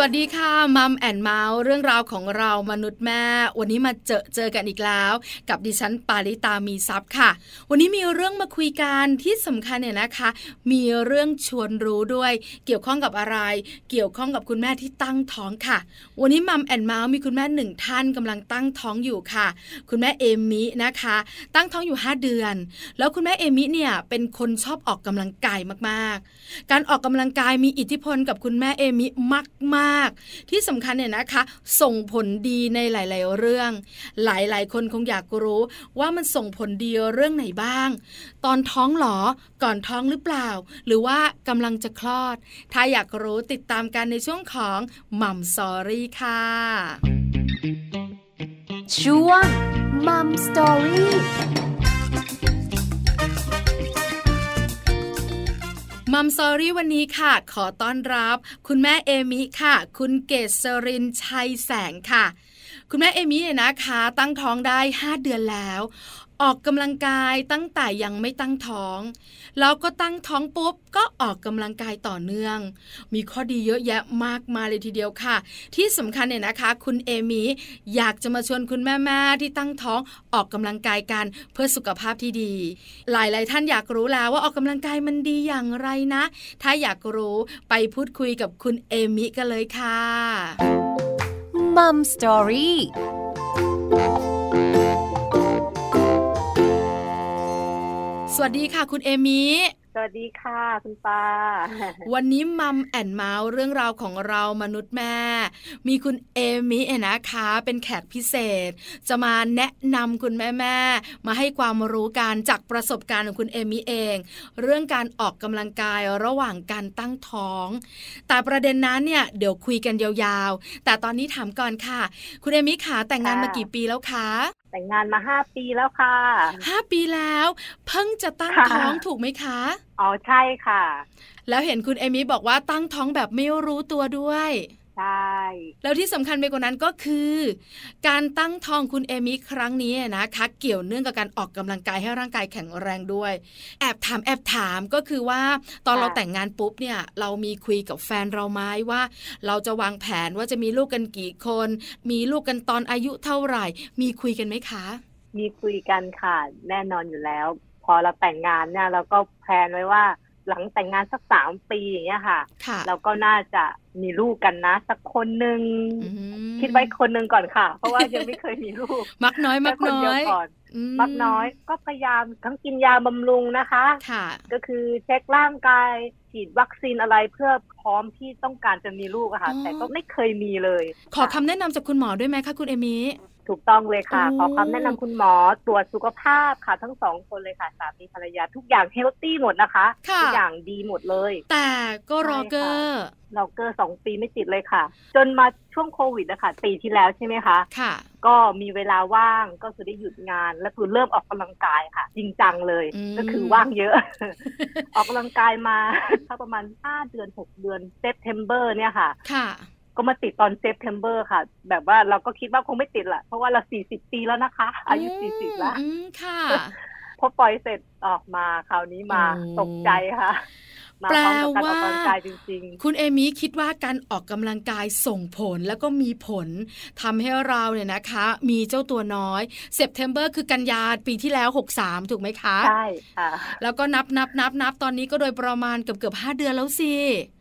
วัสดีค่ะ Mom and Mouth เรื่องราวของเรามนุษย์แม่ วันนี้มาเจอเจอกันอีกแล้ว กับดิฉันปาริตามีซัพ์ค่ะ วันนี้มีเรื่องมาคุยกันที่สำคัญเนี่ยนะคะ มีเรื่องชวนรู้ด้วย เกี่ยวข้องกับอะไร เกี่ยวข้องกับคุณแม่ที่ตั้งท้องค่ะ วันนี้ Mom and Mouth มีคุณแม่หนึ่งท่านกำลังตั้งท้องอยู่ค่ะ คุณแม่เอมินะคะ ตั้งท้องอยู่ 5 เดือน แล้วคุณแม่เอมิเนี่ยเป็นคนชอบออกกำลังกายมากๆ การออกกำลังกายมีอิทธิพลกับคุณแม่เอมิมากาก ที่สำคัญเนี่ยนะคะ ส่งผลดีในหลาย ๆ เรื่อง หลาย ๆ คนคงอยากรู้ว่ามันส่งผลดีเรื่องไหนบ้าง ตอนท้องหรอก่อนท้องหรือเปล่า หรือว่ากำลังจะคลอด ถ้าอยากรู้ติดตามกันในช่วงของMom Story ค่ะช่วง Mom Story Mom Story วันนี้ค่ะ ขอต้อนรับ คุณแม่เอมิค่ะ คุณเกศรินชัยแสงค่ะ คุณแม่เอมิเนี่ยนะคะ ตั้งท้องได้ 5 เดือนแล้ว ออกกำลังกายตั้งแต่ยังไม่ตั้งท้อง แล้วก็ตั้งท้องปุ๊บก็ออกกำลังกายต่อเนื่อง มีข้อดีเยอะแยะมากมายเลยทีเดียวค่ะ ที่สำคัญเนี่ยนะคะ คุณเอมี่อยากจะมาชวนคุณแม่ๆที่ตั้งท้องออกกำลังกายกันเพื่อสุขภาพที่ดี หลายๆท่านอยากรู้แล้วว่าออกกำลังกายมันดีอย่างไรนะ ถ้าอยากรู้ไปพูดคุยกับคุณเอมิกันเลยค่ะมัมสตอรี่ วัสดีค่ะ คุณเอมิสวัสดีค่ะคุณปา วันนี้มัมแอนเมาส์เรื่องราวของเรามนุษย์แม่ มีคุณเอมิเอนะคะ เป็นแขกพิเศษ จะมาแนะนำคุณแม่แม่มาให้ความรู้การจากประสบการณ์ของคุณเอมิเอง เรื่องการออกกำลังกายระหว่างการตั้งท้อง แต่ประเด็นนั้นเนี่ยเดี๋ยวคุยกันยาวๆ แต่ตอนนี้ถามก่อนค่ะ คุณเอมิขาแต่งงานมากี่ปีแล้วคะ แต่งงานมาห้าปีแล้วค่ะห้าปีแล้ว เพิ่งจะตั้งท้องถูกไหมคะอ๋อใช่ค่ะ แล้วเห็นคุณเอมี่บอกว่าตั้งท้องแบบไม่รู้ตัวด้วย ใช่ แล้วที่สำคัญไปกว่านั้นก็คือ การตั้งท้องคุณเอมิครั้งนี้นะคะเกี่ยวเนื่องกับการออกกำลังกายให้ร่างกายแข็งแรงด้วย แอบถามแอบถามก็คือว่าตอนเราแต่งงานปุ๊บเนี่ยเรามีคุยกับแฟนเราไหมว่า เราจะวางแผนว่าจะมีลูกกันกี่คน มีลูกกันตอนอายุเท่าไหร่ มีคุยกันไหมคะ มีคุยกันค่ะ แน่นอนอยู่แล้ว พอเราแต่งงานเนี่ยเราก็แพลนไว้ว่า หลังแต่งงานสักสามปีอย่างเงี้ยค่ะเราก็น่าจะมีลูกกันนะ สักคนหนึ่งคิดไว้คนหนึ่งก่อนค่ะ เพราะว่ายังไม่เคยมีลูก มักน้อย มักน้อยก่อนมักน้อยก็พยายามทั้งกินยาบำรุงนะคะค่ะก็คือเช็คร่างกาย ฉีดวัคซีนอะไรเพื่อพร้อมที่ต้องการจะมีลูกอะค่ะ แต่ก็ไม่เคยมีเลย ขอคำแนะนำจากคุณหมอด้วยไหมคะคุณเอมิถูกต้องเลยค่ะ ขอคำแนะนำคุณหมอตรวจสุขภาพค่ะ ทั้งสองคนเลยค่ะสามีภรรยาทุกอย่าง healthy หมดนะคะทุกอย่างดีหมดเลย แต่ก็รอเกอร์รอเกอร์สองปีไม่ติดเลยค่ะ จนมาช่วงโควิดนะคะปีที่แล้วใช่ไหมคะค่ะก็มีเวลาว่างก็คือได้หยุดงาน แล้วคือเริ่มออกกำลังกายค่ะ จริงจังเลย ก็คือว่างเยอะ ออกกำลังกายมาถ้าประมาณห้าเดือนหกเดือน September เนี่ยค่ะ ค่ะ ก็มาติดตอน September ค่ะ แบบว่าเราก็คิดว่าคงไม่ติดแหละเพราะว่าเราสี่สิบปีแล้วนะคะ อายุสี่สิบแล้วค่ะพอปล่อยเสร็จออกมาคราวนี้มาตกใจค่ะ แปลว่าคุณเอมิคิดว่าการออกกำลังกายส่งผลแล้วก็มีผลทำให้เราเนี่ยนะคะ มีเจ้าตัวน้อยSeptember คือกันยาปีที่แล้ว 63 ถูกไหมคะ ใช่ค่ะ แล้วก็นับนับนับนับตอนนี้ก็โดยประมาณเกือบเกือบห้าเดือนแล้วสิ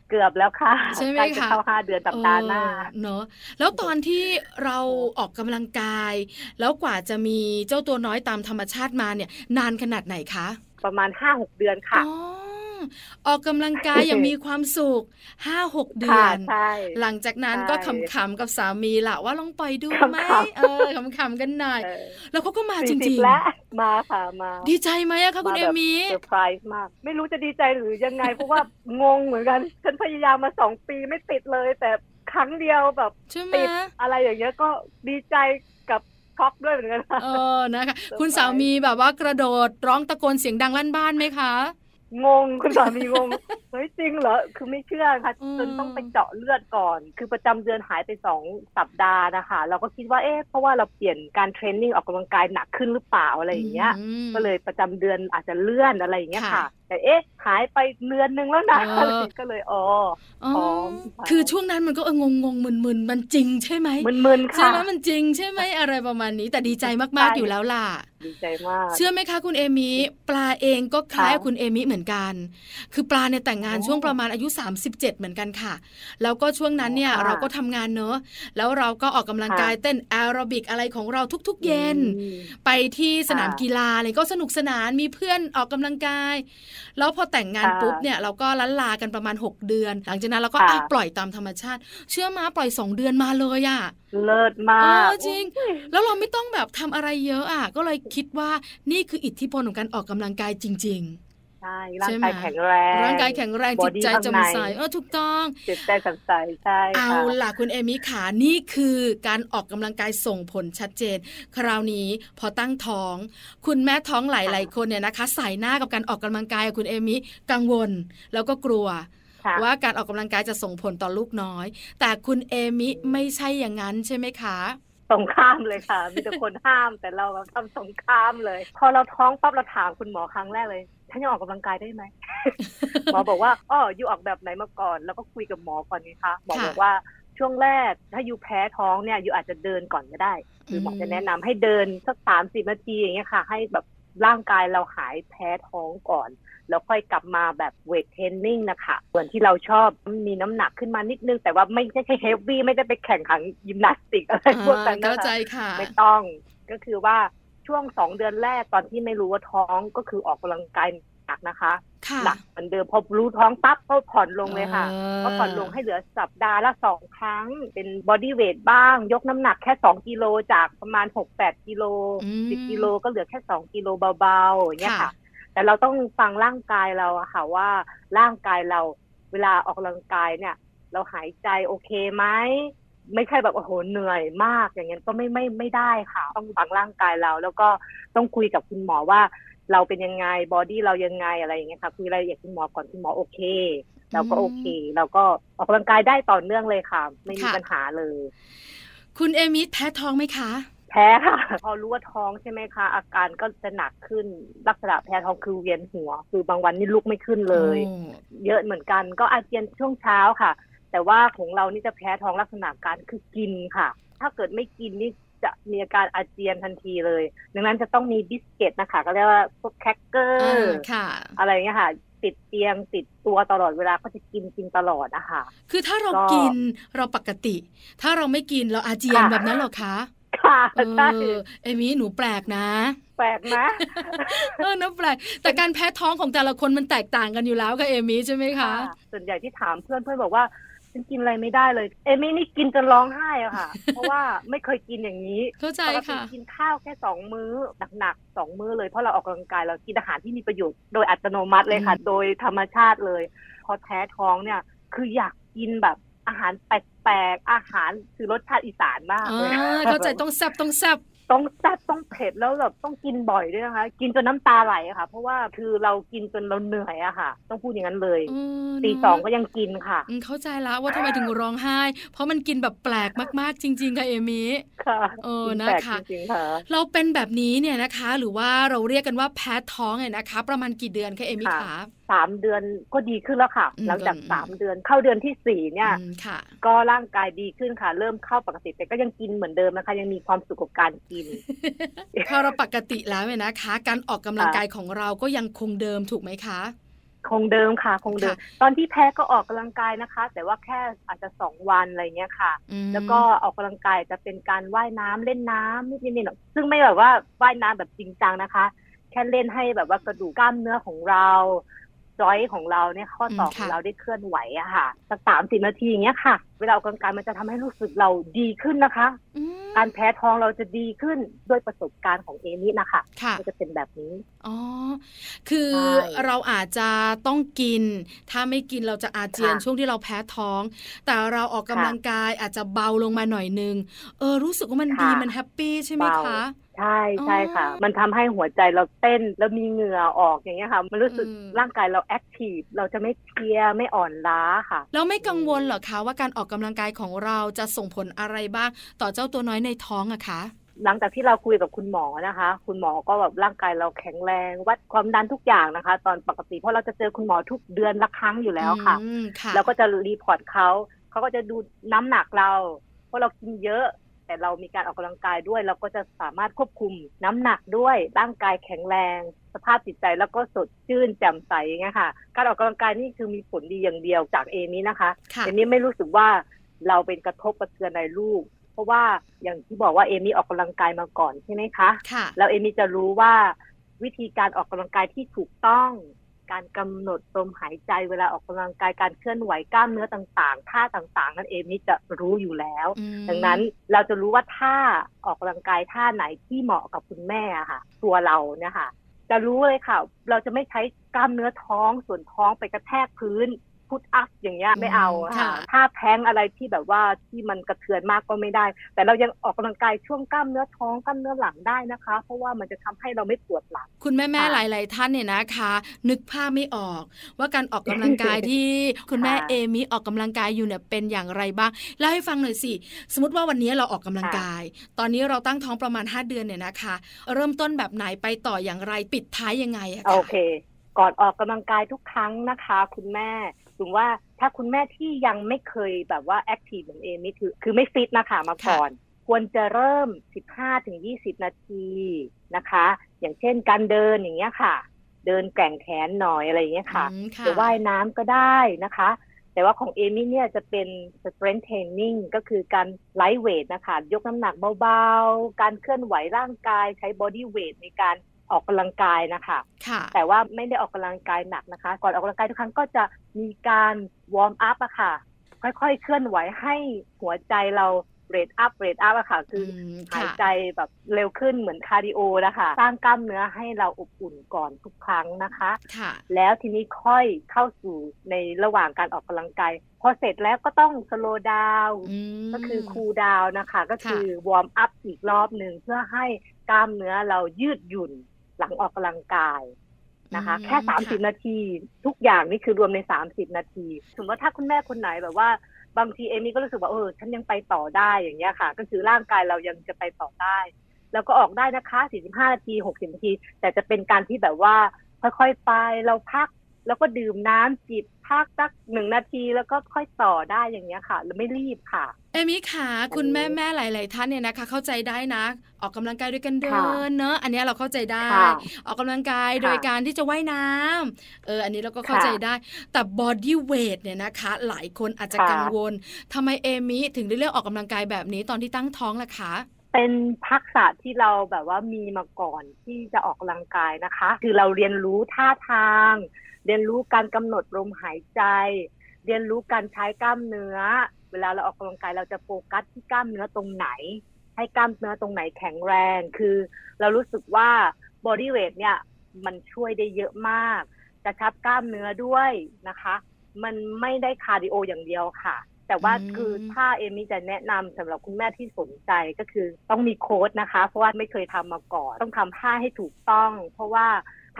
เกือบแล้วค่ะใช่ไหมคะเข้าห้าเดือนสัปดาห์หน้าเนอะแล้วตอนที่เราออกกำลังกาย แล้วกว่าจะมีเจ้าตัวน้อยตามธรรมชาติมาเนี่ย นานขนาดไหนคะ ประมาณห้าหกเดือนค่ะ ออกกำลังกายอย่างมีความสุขห้าหกเดือน หลังจากนั้นก็ขำๆกับสามีละว่าลองปล่อยดูไหมเออขำๆกันหน่อย แล้วเขาก็มาจริงๆแล้วมาค่ะมาดีใจไหมอะคะคุณเอมี่เซอร์ไพรส์มาก ไม่รู้จะดีใจหรือยังไง เพราะว่างงเหมือนกัน ฉันพยายามมาสองปีไม่ติดเลย แต่ครั้งเดียวแบบติดอะไรอย่างเงี้ยก็ดีใจกับช็อกด้วยเหมือนกันเออนะคะ คุณสามีแบบว่ากระโดดร้องตะโกนเสียงดังลั่นบ้านไหมคะ งงคุณสามีงงเฮ้ยจริงเหรอ คือไม่เชื่อค่ะ จนต้องไปเจาะเลือดก่อน คือประจำเดือนหายไปสองสัปดาห์นะคะ เราก็คิดว่าเอ๊ะเพราะว่าเราเปลี่ยนการเทรนนิ่งออกกำลังกายหนักขึ้นหรือเปล่าอะไรอย่างเงี้ย ก็เลยประจำเดือนอาจจะเลื่อนอะไรอย่างเงี้ยค่ะ แต่เอ๊ะหายไปเดือนนึงแล้วนะก็เลยอ๋ออ๋อคือช่วงนั้นมันก็งงงมึนมึนมันจริงใช่ไหมมึนมึนค่ะใช่ไหมมันจริงใช่ไหมอะไรประมาณนี้ แต่ดีใจมากๆอยู่แล้วล่ะดีใจมากเชื่อไหมคะคุณเอมิปลาเองก็คล้ายคุณเอมิเหมือนกัน คือปลาเนี่ยแต่งงานช่วงประมาณอายุ 37 เหมือนกันค่ะ แล้วก็ช่วงนั้นเนี่ยเราก็ทำงานเนอะแล้วเราก็ออกกำลังกายเต้นแอโรบิกอะไรของเราทุกๆ เย็น ไปที่สนามกีฬาอะไรก็สนุกสนานมีเพื่อนออกกำลังกาย แล้วพอแต่งงานปุ๊บเนี่ยเราก็ลันลากันประมาณ 6 เดือน หลังจากนั้นเราก็ปล่อยตามธรรมชาติ เชื่อมาปล่อย 2 เดือนมาเลยอะเลิศมากจริง แล้วเราไม่ต้องแบบทำอะไรเยอะอะก็เลยคิดว่านี่คืออิทธิพลของการออกกำลังกายจริง ๆ ใช่ร่างกายแข็งแรงร่างกายแข็งแรงจิตใจจำใสเออถูกต้องจิตใจจำใสใช่เอาล่ะคุณเอมิขานี่คือการออกกำลังกายส่งผลชัดเจน คราวนี้พอตั้งท้อง คุณแม่ท้องหลายๆคนเนี่ยนะคะ ใส่หน้ากับการออกกำลังกายคุณเอมิกังวล แล้วก็กลัวว่าการออกกำลังกายจะส่งผลต่อลูกน้อย แต่คุณเอมิไม่ใช่อย่างนั้นใช่ไหมคะสงข้ามเลยค่ะ มีแต่คนห้ามแต่เราทำสงข้ามเลย พอเราท้องปั๊บเราถามคุณหมอครั้งแรกเลย ฉันยังออกกำลังกายได้ไหมหมอบอกว่าอ๋ออยู่ออกแบบไหนมาก่อน แล้วก็คุยกับหมอก่อนนะคะหมอบอกว่าช่วงแรกถ้าอยู่แพ้ท้องเนี่ยอยู่อาจจะเดินก่อนก็ได้คือหมอจะแนะนำให้เดินสักสามสิบนาทีอย่างเงี้ยค่ะ ให้แบบร่างกายเราหายแพ้ท้องก่อน แล้วค่อยกลับมาแบบ weight training นะคะเหมือนที่เราชอบมีน้ำหนักขึ้นมานิดนึง แต่ว่าไม่ใช่ heavy ไม่ได้ไปแข่งขันยิมนาสติกอะไรพวกนั้นนะคะไม่ต้องก็คือว่า ช่วงสองเดือนแรกตอนที่ไม่รู้ว่าท้องก็คือออกกำลังกายหนักนะคะหนักเหมือนเดิมพอรู้ท้องปั๊บก็ผ่อนลงเลยค่ะ ก็ผ่อนลงให้เหลือสัปดาห์ละสองครั้ง เป็น bodyweight บ้าง ยกน้ำหนักแค่สองกิโลจากประมาณหกแปดกิโลสิบกิโลก็เหลือแค่สองกิโลเบาๆอย่างเงี้ยค่ะ แต่เราต้องฟังร่างกายเราอะค่ะว่าร่างกายเราเวลาออกกำลังกายเนี่ย เราหายใจโอเคไหม ไม่ใช่แบบโอ้โหเหนื่อยมากอย่างเงี้ยก็ไม่ไม่ไม่ได้ค่ะ ต้องฟังร่างกายเรา แล้วก็ต้องคุยกับคุณหมอว่า เราเป็นยังไงบอดี้เรายังไงอะไรอย่างเงี้ยค่ะคุยรายละเอียดคุณหมอก่อนคุณหมอโอเคเราก็โอเคเราก็ออกกำลังกายได้ต่อเนื่องเลยค่ะ ไม่มีปัญหาเลย คุณเอมิแพ้ท้องไหมคะ แพ้ค่ะ พอรู้ว่าท้องใช่ไหมคะ อาการก็จะหนักขึ้นลักษณะแพ้ท้องคือเวียนหัว คือบางวันนี่ลุกไม่ขึ้นเลย เยอะเหมือนกันก็อาเจียนช่วงเช้าค่ะ แต่ว่าของเรานี่จะแพ้ท้องลักษณะการคือกินค่ะ ถ้าเกิดไม่กินนี่จะมีอาการอาเจียนทันทีเลย ดังนั้นจะต้องมี biscuit นะคะ ก็เรียกว่าพวกแคคเกอร์อะไรเงี้ยค่ะ ติดเตียงติดตัวตลอดเวลาก็จะกินกินตลอดนะคะคือถ้าเรากินเราปกติ ถ้าเราไม่กินเราอาเจียนแบบนั้นหรอคะค่ะใช่เอมี่หนูแปลกนะ แปลกนะเออนะแปลกแต่การแพ้ท้องของแต่ละคนมันแตกต่างกันอยู่แล้วกับเอมี่ใช่ไหมคะ ส่วนใหญ่ที่ถามเพื่อนเพื่อนบอกว่า ฉันกินอะไรไม่ได้เลย เอมี่นี่กินจนร้องไห้อะค่ะ เพราะว่าไม่เคยกินอย่างนี้เข้าใจค่ะกินข้าวแค่สองมื้อหนักๆสองมื้อเลยเพราะเราออกกำลังกายเรากินอาหารที่มีประโยชน์โดยอัตโนมัติเลยค่ะ โดยธรรมชาติเลย พอแท้ท้องเนี่ย คืออยากกินแบบอาหารแปลกๆอาหารคือรสชาติอีสานมากเลยเข้าใจต้องแซ่บต้องแซ่บ ต้องแซ่บต้องเผ็ดแล้วแบบต้องกินบ่อยด้วยนะคะ กินจนน้ำตาไหลอะค่ะ เพราะว่าคือเรากินจนเราเหนื่อยอะค่ะ ต้องพูดอย่างนั้นเลยตีสองก็ยังกินค่ะเข้าใจแล้วว่าทำไมถึงร้องไห้ เพราะมันกินแบบแปลกมากๆ จริง ๆ ค่ะเอมี่ค่ะเออนะคะเราเป็นแบบนี้เนี่ยนะคะ หรือว่าเราเรียกกันว่าแพ้ท้องเนี่ยนะคะ ประมาณกี่เดือนคะเอมี่คะสามเดือนก็ดีขึ้นแล้วค่ะ หลังจากสามเดือนเข้าเดือนที่สี่เนี่ยก็ร่างกายดีขึ้นค่ะ เริ่มเข้าปกติแต่ก็ยังกินเหมือนเดิมนะคะ ยังมีความสุขกับการกินพอเราปกติแล้วเนี่ยนะคะ การออกกำลังกายของเราก็ยังคงเดิมถูกไหมคะคงเดิมค่ะ คงเดิม ตอนที่แพ้ก็ออกกำลังกายนะคะ แต่ว่าแค่อาจจะสองวันอะไรเงี้ยค่ะ แล้วก็ออกกำลังกายจะเป็นการว่ายน้ำเล่นน้ำนิดนิดหน่อยซึ่งไม่แบบว่าว่ายน้ำแบบจริงจังนะคะ แค่เล่นให้แบบว่ากระดูกกล้ามเนื้อของเราจอยของเราเนี่ยข้อต่อของเราได้เคลื่อนไหวอะค่ะสักสามสิบนาทีอย่างเงี้ยค่ะ เวลาออกกำลังกายมันจะทำให้รู้สึกเราดีขึ้นนะคะ การแพ้ท้องเราจะดีขึ้นด้วยประสบการณ์ของเอมี่นะคะค่ะจะเป็นแบบนี้อ๋อคือเราอาจจะต้องกิน ถ้าไม่กินเราจะอาเจียนช่วงที่เราแพ้ท้อง แต่เราออกกำลังกายอาจจะเบาลงมาหน่อยนึงเออรู้สึกว่ามันดีมันแฮปปี้ใช่ไหมคะใช่ใช่ค่ะ มันทำให้หัวใจเราเต้นแล้วมีเหงื่อออกอย่างเงี้ยค่ะ มันรู้สึกร่างกายเราแอคทีฟเราจะไม่เพียไม่อ่อนล้าค่ะ แล้วไม่กังวลเหรอคะว่าการออกกำลังกายของเราจะส่งผลอะไรบ้าง ต่อเจ้าตัวน้อยในท้องอะคะหลังจากที่เราคุยกับคุณหมอนะคะ คุณหมอก็แบบร่างกายเราแข็งแรง วัดความดันทุกอย่างนะคะ ตอนปกติเพราะเราจะเจอคุณหมอทุกเดือนละครั้งอยู่แล้วค่ะแล้วก็จะรีพอร์ตเขาเขาก็จะดูน้ำหนักเรา เพราะเรากินเยอะ แต่เรามีการออกกำลังกายด้วย เราก็จะสามารถควบคุมน้ำหนักด้วยร่างกายแข็งแรง สภาพจิตใจแล้วก็สดชื่นแจ่มใสอย่างเงี้ยค่ะ การออกกำลังกายนี่คือมีผลดีอย่างเดียวจากเอนี้นะคะเอนี้ไม่รู้สึกว่าเราเป็นกระทบกระเทือนในลูก เพราะว่าอย่างที่บอกว่าเอมี่ออกกำลังกายมาก่อนใช่ไหมคะค่ะแล้วเอมี่จะรู้ว่าวิธีการออกกำลังกายที่ถูกต้อง การกำหนดลมหายใจเวลาออกกำลังกายการเคลื่อนไหวกล้ามเนื้อต่างๆท่าต่างๆ นั่นเองนี่จะรู้อยู่แล้ว ดังนั้นเราจะรู้ว่าท่าออกกำลังกายท่าไหนที่เหมาะกับคุณแม่ค่ะ ตัวเราเนี่ยค่ะจะรู้เลยค่ะ เราจะไม่ใช้กล้ามเนื้อท้องส่วนท้องไปกระแทกพื้น พุทอัพอย่างเงี้ยไม่เอาค่ะถ้าแพ้งอะไรที่แบบว่าที่มันกระเทือนมากก็ไม่ได้ แต่เรายังออกกำลังกายช่วงกล้ามเนื้อท้องกล้ามเนื้อหลังได้นะคะ เพราะว่ามันจะทำให้เราไม่ปวดหลัง คุณแม่แม่หลาย ๆ ท่านเนี่ยนะคะ นึกภาพไม่ออก ว่าการออกกำลังกายที่คุณแม่เอมี่ออกกำลังกายอยู่เนี่ยเป็นอย่างไรบ้างเล่าให้ฟังหน่อยสิสมมติว่าวันนี้เราออกกำลังกาย ตอนนี้เราตั้งท้องประมาณ 5 เดือนเนี่ยนะคะ เริ่มต้นแบบไหนไปต่ออย่างไรปิดท้ายยังไงอะโอเคก่อนออกกำลังกายทุกครั้งนะคะ คุณแม่ ถึงว่าถ้าคุณแม่ที่ยังไม่เคยแบบว่าแอคทีฟเหมือนเอมี่คือคือไม่ฟิตนะคะมาก่อน ควรจะเริ่ม 15-20 นาทีนะคะ อย่างเช่นการเดินอย่างเงี้ยค่ะ เดินแก่งแขนหน่อยอะไรอย่างเงี้ยค่ะจะว่ายน้ำก็ได้นะคะ แต่ว่าของเอมี่เนี่ยจะเป็น strength training ก็คือการไลท์เวทนะคะ ยกน้ำหนักเบาๆ การเคลื่อนไหวร่างกายใช้ body weight ในการ ออกกำลังกายนะคะแต่ว่าไม่ได้ออกกำลังกายหนักนะคะ ก่อนออกกำลังกายทุกครั้งก็จะมีการwarm up อะค่ะ ค่อยๆ เคลื่อนไหวให้หัวใจเรา rate up rate up อะค่ะ คือหายใจแบบเร็วขึ้นเหมือน cardio นะคะสร้างกล้ามเนื้อให้เราอบอุ่นก่อนทุกครั้งนะคะแล้วทีนี้ค่อยเข้าสู่ในระหว่างการออกกำลังกายพอเสร็จแล้วก็ต้อง slow down ก็คือ cool down นะคะ ก็คือ warm up อีกรอบหนึ่งเพื่อให้กล้ามเนื้อเรายืดหยุ่น หลังออกกำลังกายนะคะ แค่สามสิบนาที ทุกอย่างนี่คือรวมในสามสิบนาทีสมมติถ้าคุณแม่คนไหนแบบว่า บางทีเอมี่ก็รู้สึกว่าเออฉันยังไปต่อได้อย่างเงี้ยค่ะ ก็คือร่างกายเรายังจะไปต่อได้ แล้วก็ออกได้นะคะสี่สิบห้านาทีหกสิบนาที แต่จะเป็นการที่แบบว่าค่อยๆไปเราพักแล้วก็ดื่มน้ำจิบ พักสักหนึ่งนาทีแล้วก็ค่อยต่อได้อย่างเงี้ยค่ะเราไม่รีบค่ะ เอมี่ค่ะคุณแม่แม่หลาย ๆ ท่านเนี่ยนะคะ เข้าใจได้นะ ออกกำลังกายด้วยกันเดินเนอะอันนี้เราเข้าใจได้ ออกกำลังกายโดยการที่จะว่ายน้ำเอออันนี้เราก็เข้าใจได้ แต่บอดี้เวทเนี่ยนะคะ หลายคนอาจจะกังวลทำไมเอมี่ถึงได้เลือกออกกำลังกายแบบนี้ตอนที่ตั้งท้องล่ะคะเป็นทักษะที่เราแบบว่ามีมาก่อนที่จะออกกำลังกายนะคะ คือเราเรียนรู้ท่าทาง เรียนรู้การกำหนดลมหายใจ เรียนรู้การใช้กล้ามเนื้อ เวลาเราออกกำลังกายเราจะโฟกัสที่กล้ามเนื้อตรงไหน ให้กล้ามเนื้อตรงไหนแข็งแรง คือ เรารู้สึกว่า bodyweight เนี่ยมันช่วยได้เยอะมากกระชับกล้ามเนื้อด้วยนะคะ มันไม่ได้ cardio อย่างเดียวค่ะ แต่ว่าคือถ้าเอมิจะแนะนำสำหรับคุณแม่ที่สนใจก็คือต้องมีโค้ชนะคะ เพราะว่าไม่เคยทำมาก่อน ต้องทำท่าให้ถูกต้อง เพราะว่า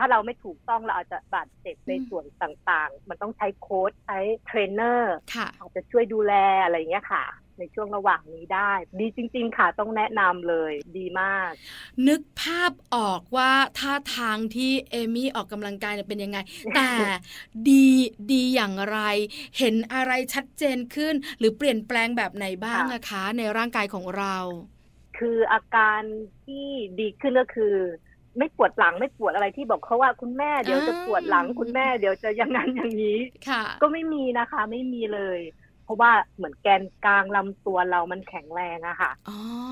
ถ้าเราไม่ถูกต้องเราอาจจะบาดเจ็บในส่วนต่างๆ มันต้องใช้โค้ชใช้เทรนเนอร์อาจจะช่วยดูแลอะไรเงี้ยค่ะ ในช่วงระหว่างนี้ได้ ดีจริง ๆ ค่ะต้องแนะนำเลยดีมาก นึกภาพออกว่าท่าทางที่เอมี่ออกกำลังกายเป็นยังไง แต่ดีดีอย่างไร เห็นอะไรชัดเจนขึ้น หรือเปลี่ยนแปลงแบบไหนบ้างนะคะ ในร่างกายของเรา คืออาการที่ดีขึ้นก็คือ ไม่ปวดหลังไม่ปวดอะไรที่บอกเขาว่าคุณแม่เดี๋ยวจะปวดหลังคุณแม่เดี๋ยวจะอย่างนั้นอย่างนี้ก็ไม่มีนะคะ ไม่มีเลย เพราะว่าเหมือนแกนกลางลำตัวเรามันแข็งแรงอะค่ะ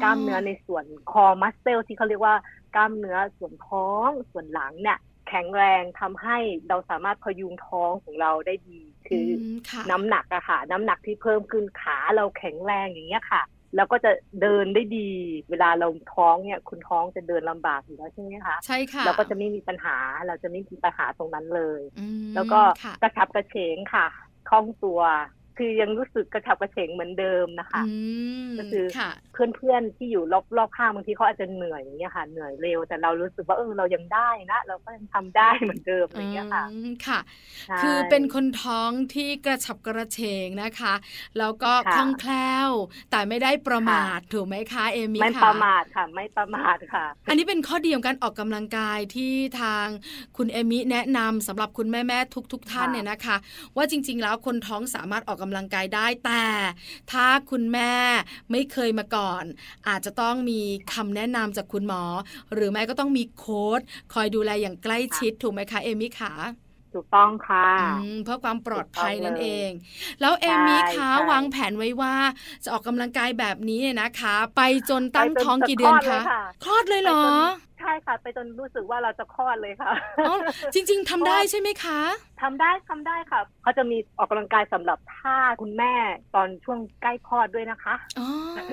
กล้ามเนื้อในส่วนคอมัสเซลที่เขาเรียกว่ากล้ามเนื้อส่วนท้องส่วนหลังเนี่ย แข็งแรงทำให้เราสามารถพยุงท้องของเราได้ดี คือน้ำหนักอะค่ะ น้ำหนักที่เพิ่มขึ้นขาเราแข็งแรงอย่างเงี้ยค่ะ แล้วก็จะเดินได้ดี เวลาเราท้องเนี่ย คุณท้องจะเดินลำบากอยู่แล้วใช่ไหมคะใช่ค่ะเราก็จะไม่มีปัญหาเราจะไม่มีปัญหาตรงนั้นเลย แล้วก็กระชับกระเฉงค่ะคล่องตัว คือยังรู้สึกกระฉับกระเฉงเหมือนเดิมนะคะ ก็คือเพื่อนๆที่อยู่รอบรอบข้างบางทีเขาอาจจะเหนื่อยอย่างเงี้ยค่ะ เหนื่อยเร็วแต่เรารู้สึกว่าเออเรายังได้นะเราก็ยังทำได้เหมือนเดิมอย่างเงี้ยค่ะค่ะ คือเป็นคนท้องที่กระฉับกระเฉงนะคะแล้วก็คล่องแคล่ว แต่ไม่ได้ประมาทถูกไหมคะเอมี่ค่ะไม่ประมาทค่ะ ไม่ประมาทค่ะ อันนี้เป็นข้อดีของการออกกำลังกายที่ทางคุณเอมี่แนะนำสำหรับคุณแม่แม่ทุก ๆ ท่านเนี่ยนะคะ ว่าจริง ๆ แล้วคนท้องสามารถออกกำลังกายได้ แต่ถ้าคุณแม่ไม่เคยมาก่อน อาจจะต้องมีคำแนะนำจากคุณหมอ หรือแม่ก็ต้องมีโค้ดคอยดูแลอย่างใกล้ชิดถูกไหมคะเอมี่คะ ถูกต้องค่ะเพื่อความปลอดภัยนั่นเอง แล้วเอมี่คะวางแผนไว้ว่าจะออกกำลังกายแบบนี้นะคะ ไปจนตั้งท้องกี่เดือนคะคลอดเลยเหรอ ใช่ค่ะ ไปจนรู้สึกว่าเราจะคลอดเลยค่ะอ๋อจริง ๆทำได้ใช่ไหมคะทำได้ทำได้ค่ะเขาจะมีออกกำลังกายสำหรับท่าคุณแม่ตอนช่วงใกล้คลอดด้วยนะคะอ๋อ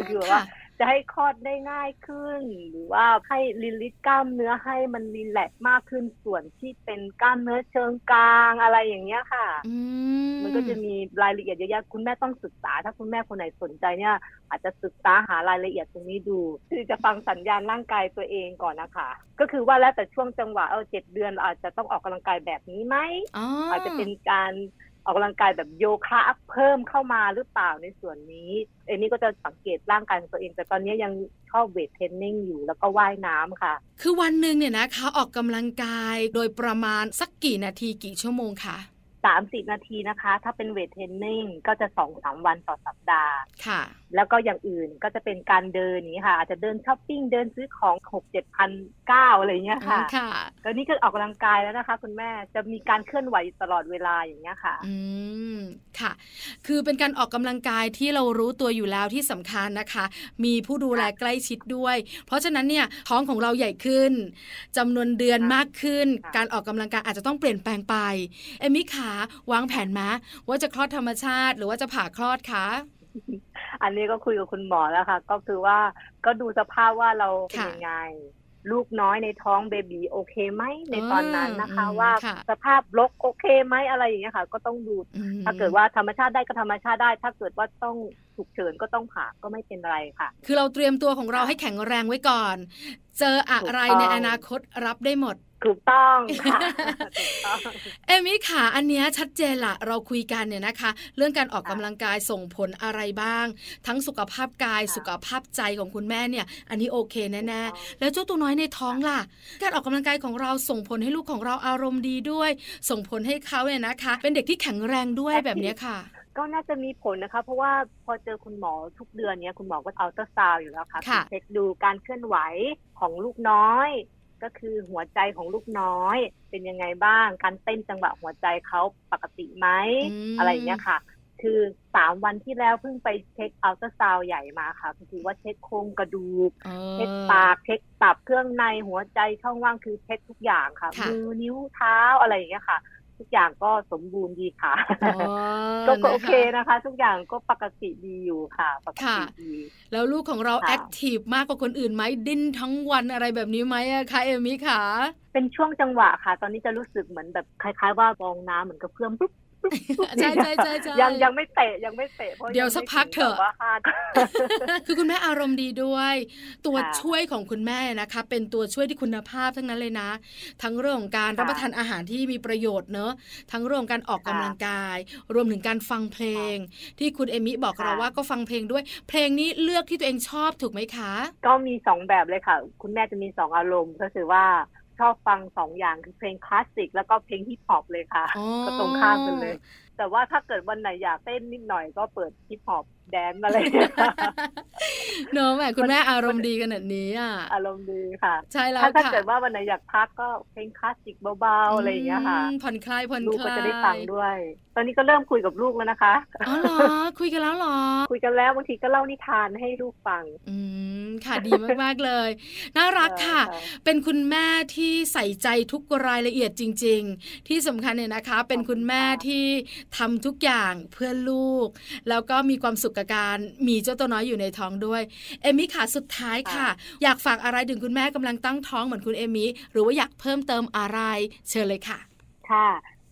คือว่า จะให้คลอดได้ง่ายขึ้น หรือว่าให้ลิลิตกล้ามเนื้อให้มันรีแลกมากขึ้นส่วนที่เป็นกล้ามเนื้อเชิงกลางอะไรอย่างเงี้ยค่ะมันก็จะมีรายละเอียดเยอะๆคุณแม่ต้องศึกษา ถ้าคุณแม่คนไหนสนใจเนี่ย อาจจะศึกษาหารายละเอียดตรงนี้ดู คือจะฟังสัญญาณร่างกายตัวเองก่อนนะคะ ก็คือว่าแล้วแต่ช่วงจังหวะเออเจ็ดเดือนอาจจะต้องออกกำลังกายแบบนี้ไหมอาจจะเป็นการ ออกกำลังกายแบบโยคะเพิ่มเข้ามาหรือเปล่าในส่วนนี้ เอ็นนี่ก็จะสังเกตร่างกายของตัวเอง แต่ตอนนี้ยังชอบเวทเทรนนิ่งอยู่แล้วก็ว่ายน้ำค่ะ คือวันหนึ่งเนี่ยนะคะออกกำลังกายโดยประมาณสักกี่นาทีกี่ชั่วโมงคะ สามสิบนาทีนะคะ ถ้าเป็นเวทเทรนนิ่งก็จะสองสามวันต่อสัปดาห์ค่ะ แล้วก็อย่างอื่นก็จะเป็นการเดินนี้ค่ะ อาจจะเดินช้อปปิ้งเดินซื้อของหกเจ็ดพันเก้าอะไรเงี้ยค่ะค่ะก็นี่ก็ออกกำลังกายแล้วนะคะ คุณแม่จะมีการเคลื่อนไหวตลอดเวลาอย่างเงี้ยค่ะ อืมค่ะ คือเป็นการออกกำลังกายที่เรารู้ตัวอยู่แล้วที่สำคัญนะคะ มีผู้ดูแลใกล้ชิดด้วย เพราะฉะนั้นเนี่ยท้องของเราใหญ่ขึ้นจำนวนเดือนมากขึ้น การออกกำลังกายอาจจะต้องเปลี่ยนแปลงไปเอมิขาวางแผนมว่าจะคลอดธรรมชาติ หรือว่าจะผ่าคลอดคะอันนี้ก็คุยกับคุณหมอแล้วค่ะ ก็คือว่าก็ดูสภาพว่าเราเป็นยังไง ลูกน้อยในท้องเบบีโอเคไหมในตอนนั้นนะคะ ว่าสภาพลกโอเคไหมอะไรอย่างเงี้ยค่ะ ก็ต้องดูถ้าเกิดว่าธรรมชาติได้ก็ธรรมชาติได้ ถ้าเกิดว่าต้องฉุกเฉินก็ต้องผ่าก็ไม่เป็นไรค่ะ คือเราเตรียมตัวของเราให้แข็งแรงไว้ก่อน เจออะไรในอนาคตรับได้หมด ถูกต้องค่ะเอมี่ขาอันนี้ชัดเจนละเราคุยกันเนี่ยนะคะ เรื่องการออกกำลังกายส่งผลอะไรบ้าง ทั้งสุขภาพกายสุขภาพใจของคุณแม่เนี่ย อันนี้โอเคแน่ๆแล้วเจ้าตัวน้อยในท้องล่ะ การออกกำลังกายของเราส่งผลให้ลูกของเราอารมณ์ดีด้วย ส่งผลให้เขาเนี่ยนะคะ เป็นเด็กที่แข็งแรงด้วยแบบนี้ค่ะก็น่าจะมีผลนะคะ เพราะว่าพอเจอคุณหมอทุกเดือนเนี้ยคุณหมอก็เอาตราซาวอยู่แล้วค่ะเช็คดูการเคลื่อนไหวของลูกน้อย ก็คือหัวใจของลูกน้อย เป็นยังไงบ้าง การเต้นจังหวะหัวใจเขาปกติไหมอะไรอย่างเงี้ยค่ะ คือสามวันที่แล้วเพิ่งไปเช็คอัลตราซาวใหญ่มาค่ะคือว่าเช็คโครงกระดูกเช็คปากเช็คตับเครื่องในหัวใจช่องว่างคือเช็คทุกอย่างค่ะมือนิ้วเท้าอะไรอย่างเงี้ยค่ะ ทุกอย่างก็สมบูรณ์ดีค่ะ ก็โอเคนะคะ ทุกอย่างก็ปกติดีอยู่ค่ะปกติดีแล้วลูกของเราแอคทีฟมากกว่าคนอื่นไหมดิ้นทั้งวันอะไรแบบนี้ไหมคะเอมี่ค่ะเป็นช่วงจังหวะค่ะ ตอนนี้จะรู้สึกเหมือนแบบคล้าย ๆ ว่าบองน้ำเหมือนกับเพื่อมปุ๊บ ใช่ใช่ใช่ยังยังไม่เตะยังไม่เตะเพราะเดี๋ยวสักพักเถอะคือคุณแม่อารมณ์ดีด้วย ตัวช่วยของคุณแม่นะคะ เป็นตัวช่วยที่คุณภาพทั้งนั้นเลยนะ ทั้งเรื่องของการรับประทานอาหารที่มีประโยชน์เนอะทั้งเรื่องการออกกำลังกาย รวมถึงการฟังเพลง ที่คุณเอมิบอกเราว่าก็ฟังเพลงด้วย เพลงนี้เลือกที่ตัวเองชอบถูกไหมคะ ก็มีสองแบบเลยค่ะ คุณแม่จะมีสองอารมณ์ก็คือว่า ชอบฟังสองอย่างคือเพลงคลาสสิกแล้วก็เพลง hip hop เลยค่ะ ก็ตรงข้ามกันเลย แต่ว่าถ้าเกิดวันไหนอยากเต้นนิดหน่อยก็เปิด hip hop dance อะไรเนอะแม่คุณแม่อารมณ์ดีกันแบบนี้อะอารมณ์ดีค่ะ ใช่แล้วค่ะถ้าเกิดว่าวันไหนอยากพักก็เพลงคลาสสิกเบาๆอะไรอย่างเงี้ยค่ะผ่อนคลายผ่อนคลายลูกก็จะได้ฟังด้วย ตอนนี้ก็เริ่มคุยกับลูกแล้วนะคะอ๋อเหรอคุยกันแล้วหรอ คุยกันแล้วบางทีก็เล่านิทานให้ลูกฟัง อืมค่ะดีมากๆเลย น่ารักค่ะ เป็นคุณแม่ที่ใส่ใจทุกรายละเอียดจริง ๆ ที่สำคัญเนี่ยนะคะ เป็นคุณแม่ที่ทำทุกอย่างเพื่อลูก แล้วก็มีความสุขกับการมีเจ้าตัวน้อยอยู่ในท้องด้วย เอมี่ค่ะสุดท้ายค่ะ อยากฝากอะไรถึงคุณแม่กำลังตั้งท้องเหมือนคุณเอมี่หรือว่าอยากเพิ่มเติมอะไร เชิญเลยค่ะ ค่ะ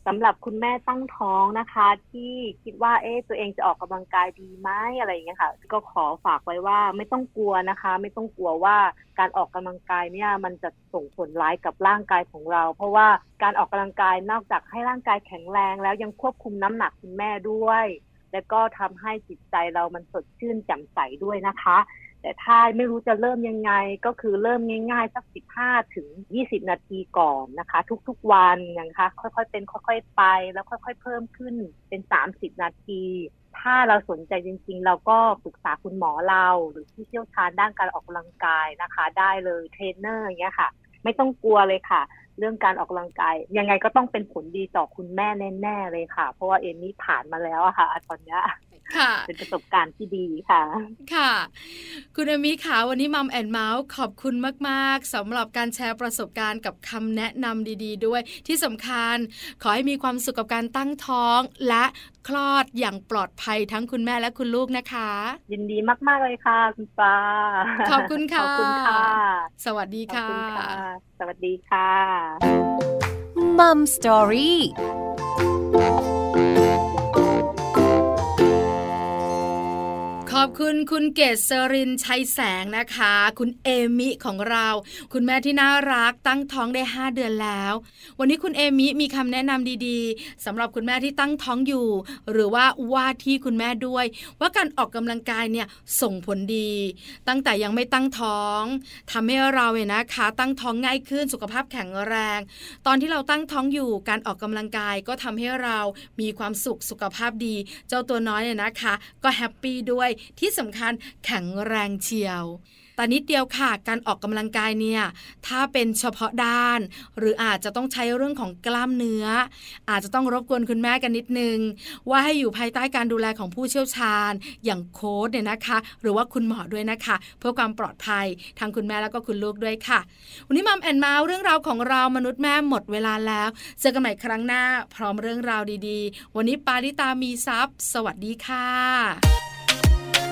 สำหรับคุณแม่ตั้งท้องนะคะ ที่คิดว่าเอ๊ะตัวเองจะออกกำลังกายดีไหมอะไรอย่างเงี้ยค่ะ ก็ขอฝากไว้ว่าไม่ต้องกลัวนะคะ ไม่ต้องกลัวว่าการออกกำลังกายเนี่ยมันจะส่งผลร้ายกับร่างกายของเรา เพราะว่าการออกกำลังกายนอกจากให้ร่างกายแข็งแรงแล้วยังควบคุมน้ำหนักคุณแม่ด้วย แล้วก็ทำให้จิตใจเรามันสดชื่นแจ่มใสด้วยนะคะ แต่ถ้าไม่รู้จะเริ่มยังไงก็คือเริ่มง่ายๆ สักสิบห้าถึงยี่สิบนาทีก่อนนะคะ ทุกๆวันนะคะ ค่อยๆ เป็นค่อยๆ ไป แล้วค่อยๆ เพิ่มขึ้นเป็นสามสิบนาที ถ้าเราสนใจจริงๆ เราก็ปรึกษาคุณหมอเราหรือผู้เชี่ยวชาญด้านการออกกำลังกายนะคะ ได้เลยเทรนเนอร์อย่างเงี้ยค่ะ ไม่ต้องกลัวเลยค่ะ เรื่องการออกกำลังกาย ยังไงก็ต้องเป็นผลดีต่อคุณแม่แน่ๆเลยค่ะ เพราะว่าเอมี่ผ่านมาแล้วอะค่ะตอนนี้ เป็นประสบการณ์ที่ดีค่ะ ค่ะ คุณอมิค่ะวันนี้มัมแอนเมาส์ขอบคุณมากๆสำหรับการแชร์ประสบการณ์กับคำแนะนำดี ๆ ด้วย ที่สำคัญ ขอให้มีความสุขกับการตั้งท้องและคลอดอย่างปลอดภัยทั้งคุณแม่และคุณลูกนะคะ ยินดีมาก ๆ เลยค่ะ คุณปาขอบคุณค่ะขอบคุณค่ะ สวัสดีค่ะ สวัสดีค่ะมัมสตอรี่ ขอบคุณคุณเกศสรินชัยแสงนะคะ คุณเอมิของเรา คุณแม่ที่น่ารักตั้งท้องได้ 5 เดือนแล้ว วันนี้คุณเอมิมีคำแนะนำดีๆสำหรับคุณแม่ที่ตั้งท้องอยู่ หรือว่าว่าที่คุณแม่ด้วย ว่าการออกกำลังกายเนี่ยส่งผลดี ตั้งแต่ยังไม่ตั้งท้องทำให้เราเนี่ยนะคะ ตั้งท้องง่ายขึ้นสุขภาพแข็งแรง ตอนที่เราตั้งท้องอยู่การออกกำลังกายก็ทำให้เรามีความสุขสุขภาพดี เจ้าตัวน้อยเนี่ยนะคะ ก็แฮปปี้ด้วยที่สำคัญแข็งแรงเชียวแต่นิดเดียวค่ะ การออกกำลังกายเนี่ย ถ้าเป็นเฉพาะด้าน หรืออาจจะต้องใช้เรื่องของกล้ามเนื้อ อาจจะต้องรบกวนคุณแม่กันนิดนึง ว่าให้อยู่ภายใต้การดูแลของผู้เชี่ยวชาญ อย่างโค้ชเนี่ยนะคะ หรือว่าคุณหมอด้วยนะคะ เพื่อความปลอดภัยทางคุณแม่แล้วก็คุณลูกด้วยค่ะ วันนี้ Mom and Mouth เรื่องราวของเรามนุษย์แม่หมดเวลาแล้ว เจอกันใหม่ครั้งหน้า พร้อมเรื่องราวดีๆ วันนี้ปาริตามีซัพ์สวัสดีค่ะ